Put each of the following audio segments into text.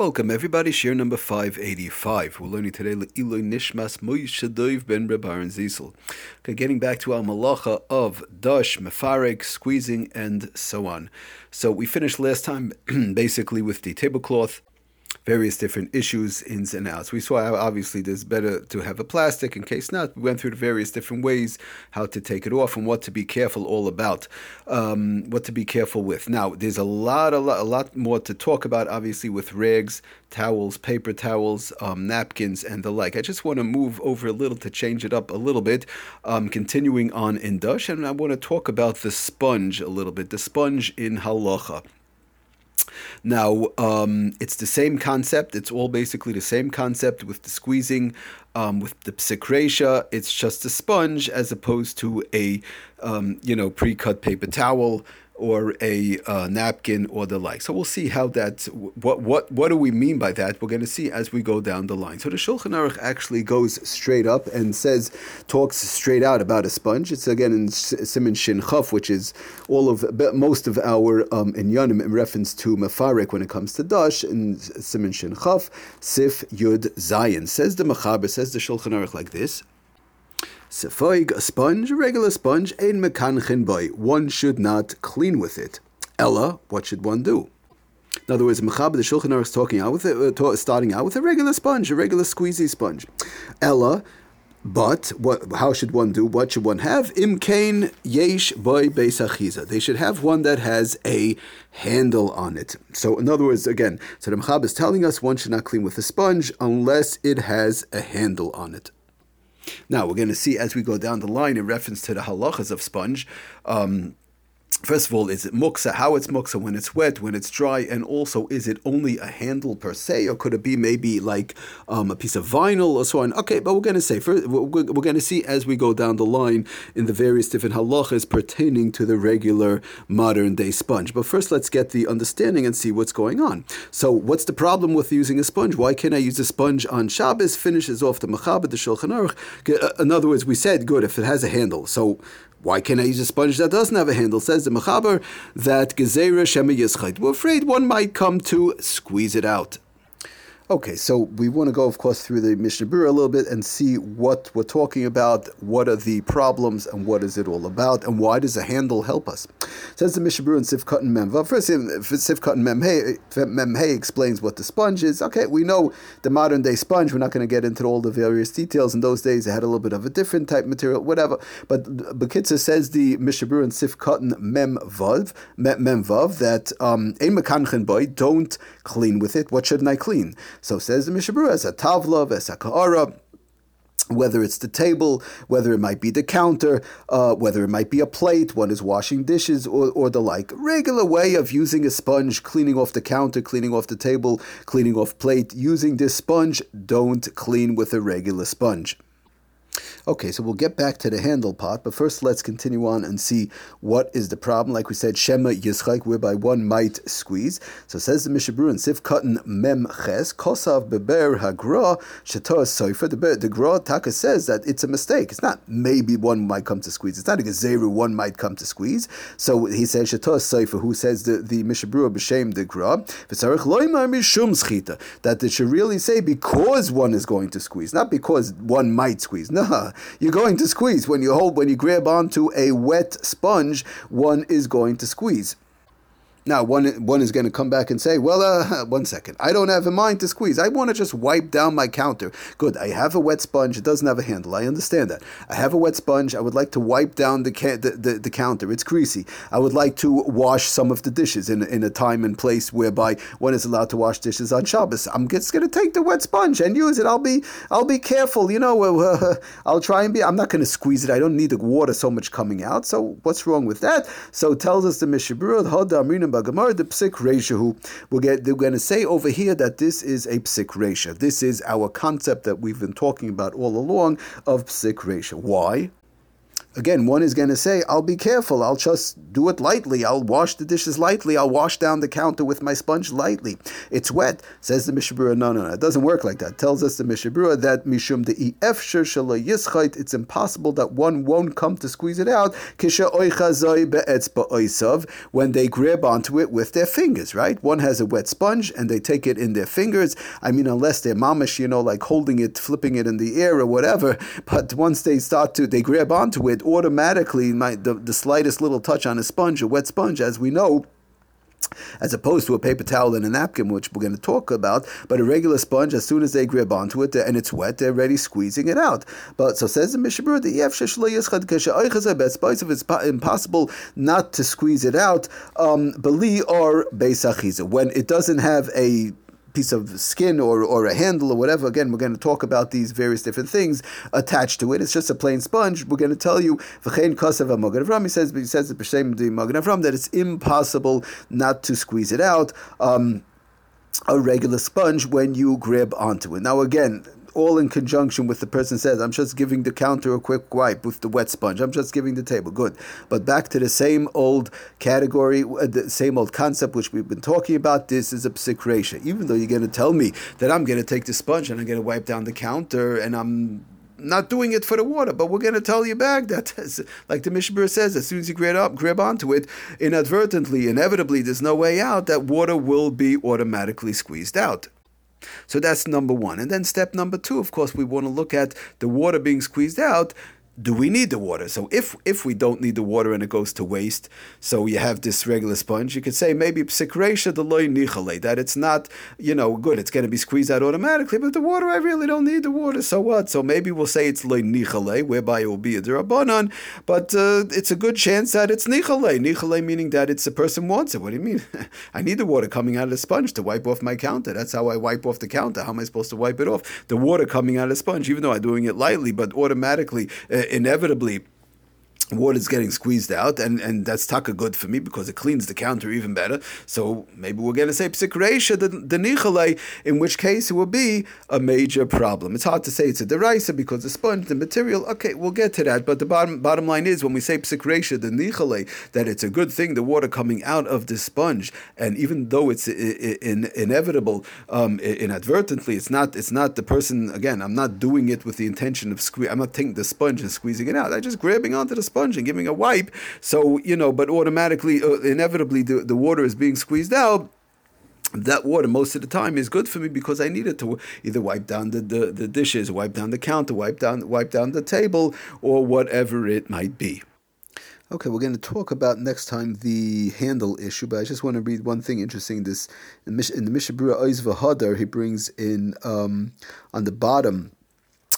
Welcome everybody, shiur number 585. We're learning today Le'iloi Nishmas Moshe ben Rebaran Zisel. Okay, getting back to our malacha of dash, mefarek, squeezing, and so on. So we finished last time basically with the tablecloth various different issues, ins and outs. We saw obviously there's better to have a plastic in case not. We went through the various different ways how to take it off and what to be careful all about, um, what to be careful with. Now, there's a lot, a lot, a lot more to talk about, obviously, with rags, towels, paper towels, um, napkins, and the like. I just want to move over a little to change it up a little bit, um, continuing on in Dush, and I want to talk about the sponge a little bit, the sponge in halacha. Now, um, it's the same concept. It's all basically the same concept with the squeezing, um, with the psicratia. It's just a sponge as opposed to a, um, you know, pre-cut paper towel or a uh, napkin or the like. So we'll see how that. What what what do we mean by that? We're going to see as we go down the line. So the Shulchan Aruch actually goes straight up and says talks straight out about a sponge. It's again in Siman Shin Chaf, which is all of most of our um, inyanim in reference to Mefarek when it comes to dash in Siman Shin Chaf, Sif Yud Zayin. Says the Mechaber, says the Shulchan Aruch like this. Sefoig, a sponge, a regular sponge, ein mekanchin boy. One should not clean with it. Ella, what should one do? In other words, Mechab, the Shulchan Aruch is talking out with it, uh, starting out with a regular sponge, a regular squeezy sponge. Ella, but what? How should one do? What should one have? Imkain yesh boy beisachiza. They should have one that has a handle on it. So, in other words, again, so the Mechab is telling us one should not clean with a sponge unless it has a handle on it. Now, we're going to see as we go down the line in reference to the halachas of sponge. Um, First of all, is it muksa? How it's muksa when it's wet, when it's dry, and also is it only a handle per se, or could it be maybe like um, a piece of vinyl or so on? Okay, but we're going to say first, we're, going to see as we go down the line in the various different halachas pertaining to the regular modern day sponge. But first, let's get the understanding and see what's going on. So, what's the problem with using a sponge? Why can't I use a sponge on Shabbos? Finishes off the Mechaber, the Shulchan Aruch. Uh, in other words, we said good if it has a handle. So why can't I use a sponge that doesn't have a handle? Says the Mechaber that Gezerah Shema Yischait. We're afraid one might come to squeeze it out. Okay, so we want to go, of course, through the Mishnah Berurah a little bit and see what we're talking about, what are the problems, and what is it all about, and why does a handle help us? Says the Mishnah Berurah in Sifkat and Memva. First, Sifkat and Memhei explains what the sponge is. Okay, we know the modern day sponge. We're not going to get into all the various details. In those days, it had a little bit of a different type material, whatever. But Bekitza says the Mishnah Berurah in Sifkat and Memvav, Memvav that um, don't clean with it. What shouldn't I clean? So says the Mishabura, as a tavla, as a ka'ara, whether it's the table, whether it might be the counter, uh, whether it might be a plate, one is washing dishes or, or the like. Regular way of using a sponge, cleaning off the counter, cleaning off the table, cleaning off plate. Using this sponge, don't clean with a regular sponge. Okay, so we'll get back to the handle part, but first let's continue on and see what is the problem. Like we said, Shema Yischaik, whereby one might squeeze. So says the Mishabru and Sif Katan Mem Ches, Kosav Beber Hagra, Shatoa Soifer. The, the Gra Taka says that it's a mistake. It's not maybe one might come to squeeze. It's not a Gezeru one might come to squeeze. So he says Shatoa Soifer, who says the, the Mishabru B'Shem the Gra, that it should really say because one is going to squeeze, not because one might squeeze. No, you're going to squeeze. When you hold, when you grab onto a wet sponge, one is going to squeeze. Now, one, one is going to come back and say, well, uh, one second, I don't have a mind to squeeze. I want to just wipe down my counter. Good, I have a wet sponge. It doesn't have a handle. I understand that. I have a wet sponge. I would like to wipe down the, ca- the, the, the, counter. It's greasy. I would like to wash some of the dishes in, in a time and place whereby one is allowed to wash dishes on Shabbos. I'm just going to take the wet sponge and use it. I'll be, I'll be careful. You know, uh, I'll try and be, I'm not going to squeeze it. I don't need the water so much coming out. So what's wrong with that? So tells us the Mishabura, Bagamar, the psik reshahu. We'll get, they're going to say over here that this is a psik resha. This is our concept that we've been talking about all along of psik resha. Why? Again, one is going to say, I'll be careful. I'll just do it lightly. I'll wash the dishes lightly. I'll wash down the counter with my sponge lightly. It's wet. Says the Mishabura, no, no, no. It doesn't work like that. Tells us the Mishabura that Mishum the Efsher Shala it's impossible that one won't come to squeeze it out when they grab onto it with their fingers, right? One has a wet sponge and they take it in their fingers. I mean, unless they're mamish, you know, like holding it, flipping it in the air or whatever. But once they start to, they grab onto it, automatically, my, the, the slightest little touch on a sponge, a wet sponge, as we know, as opposed to a paper towel and a napkin, which we're going to talk about. But a regular sponge, as soon as they grab onto it and it's wet, they're already squeezing it out. But so says the Mishabur, the it's impossible not to squeeze it out. Um, Beli or Beisachiza, when it doesn't have a piece of skin or, or a handle or whatever. Again, we're going to talk about these various different things attached to it. It's just a plain sponge. We're going to tell you, V'chein Kosev Avram, he says, he says that it's impossible not to squeeze it out. Um, a regular sponge when you grab onto it. Now, again, all in conjunction with the person says, I'm just giving the counter a quick wipe with the wet sponge. I'm just giving the table. Good. But back to the same old category, uh, the same old concept which we've been talking about. This is a psik Even though you're going to tell me that I'm going to take the sponge and I'm going to wipe down the counter and I'm not doing it for the water, but we're going to tell you back that, like the Mishabur says, as soon as you grab up, grab onto it, inadvertently, inevitably, there's no way out. That water will be automatically squeezed out. So that's number one. And then step number two, of course, we want to look at the water being squeezed out do we need the water? So if if we don't need the water and it goes to waste, so you have this regular sponge, you could say maybe psikresha the loy nichale, that it's not, you know, good, it's going to be squeezed out automatically, but the water, I really don't need the water, so what? So maybe we'll say it's loy nichale, whereby it will be a derabanan, but uh, it's a good chance that it's nichale. Nichale meaning that it's a person wants it. What do you mean? I need the water coming out of the sponge to wipe off my counter. That's how I wipe off the counter. How am I supposed to wipe it off? The water coming out of the sponge, even though I'm doing it lightly, but automatically. Uh, inevitably water is getting squeezed out, and, and that's taka good for me because it cleans the counter even better. So maybe we're going to say psikresha the, nichalei, in which case it will be a major problem. It's hard to say it's a derisa because the sponge, the material. Okay, we'll get to that. But the bottom bottom line is when we say psikresha the nichalei, that it's a good thing the water coming out of the sponge, and even though it's in, inevitable, um, inadvertently, it's not it's not the person. Again, I'm not doing it with the intention of squeeze. I'm not taking the sponge and squeezing it out. I'm just grabbing onto the sponge sponge and giving a wipe. So, you know, but automatically, uh, inevitably, the, the water is being squeezed out that water most of the time is good for me because I need it to either wipe down the, the, the, dishes, wipe down the counter, wipe down wipe down the table, or whatever it might be. Okay, we're going to talk about next time the handle issue, but I just want to read one thing interesting. This in, the Mishabura Oizva Hadar, he brings in um, on the bottom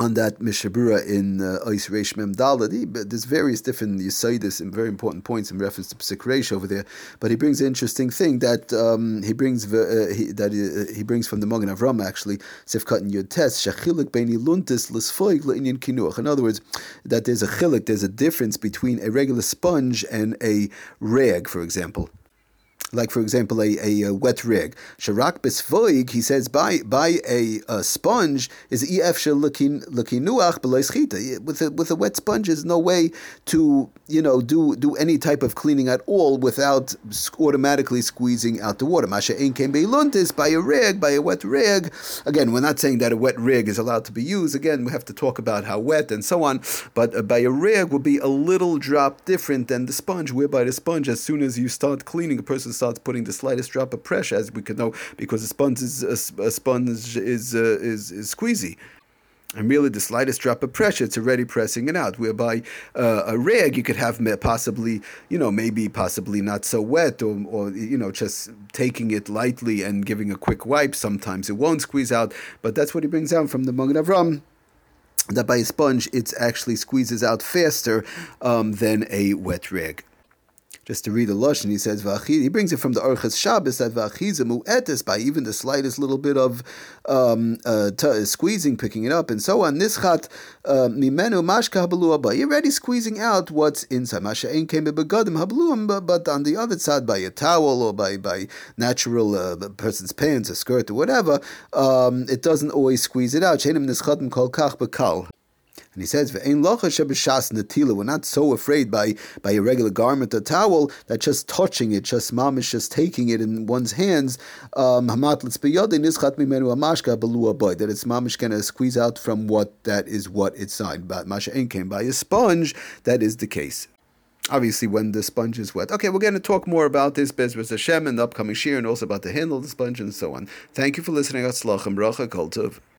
on that Mishabura in uh, Ois Reish Mem Dalad. There's various different Yisaidis and very important points in reference to Psik over there. But he brings an interesting thing that um, he brings uh, he, that uh, he brings from the Magen Avram actually Sifkat and Yud Tes Shachilik Beini Luntis L'Sfoig Le'inyan Kinuach. In other words, that there's a chilik, there's a difference between a regular sponge and a rag, for example like for example a, a, a wet rig. Sharak besvoig, he says by by a, a sponge is ef lakinuach with a with a wet sponge there's no way to you know do do any type of cleaning at all without automatically squeezing out the water. Masha ein came beiluntis by a rig by a wet rig. Again, we're not saying that a wet rig is allowed to be used. Again, we have to talk about how wet and so on. But uh, by a rig would be a little drop different than the sponge, whereby the sponge, as soon as you start cleaning, a person starts putting the slightest drop of pressure, as we could know, because a sponge is a, a sponge is uh, is, is squeezy and really the slightest drop of pressure, it's already pressing it out. Whereby uh, a rag, you could have possibly, you know, maybe possibly not so wet, or, or you know, just taking it lightly and giving a quick wipe. Sometimes it won't squeeze out, but that's what he brings down from the Magen Avram that by a sponge it actually squeezes out faster um, than a wet rag just to read the Lashon, he says, he brings it from the Orchas Shabbos that Vachizamu etes by even the slightest little bit of um, uh, t- squeezing, picking it up, and so on. Nischat uh, mimenu mashka habalu You're already squeezing out what's inside. Masha ein came begadim habaluam, but on the other side, by a towel or by by natural uh, person's pants, a skirt, or whatever, um, it doesn't always squeeze it out. Shenim nischatim kol kach bekal. And he says, We're not so afraid by, by a regular garment or towel that just touching it, just mamish, just taking it in one's hands, um, nischat mimenu amashka belua boy, that it's mamish going to squeeze out from what that is what it's signed. But masha ain't came by a sponge, that is the case obviously when the sponge is wet. Okay, we're going to talk more about this Bezras Hashem in the upcoming shiur and also about the handle of the sponge and so on. Thank you for listening. Bracha kol.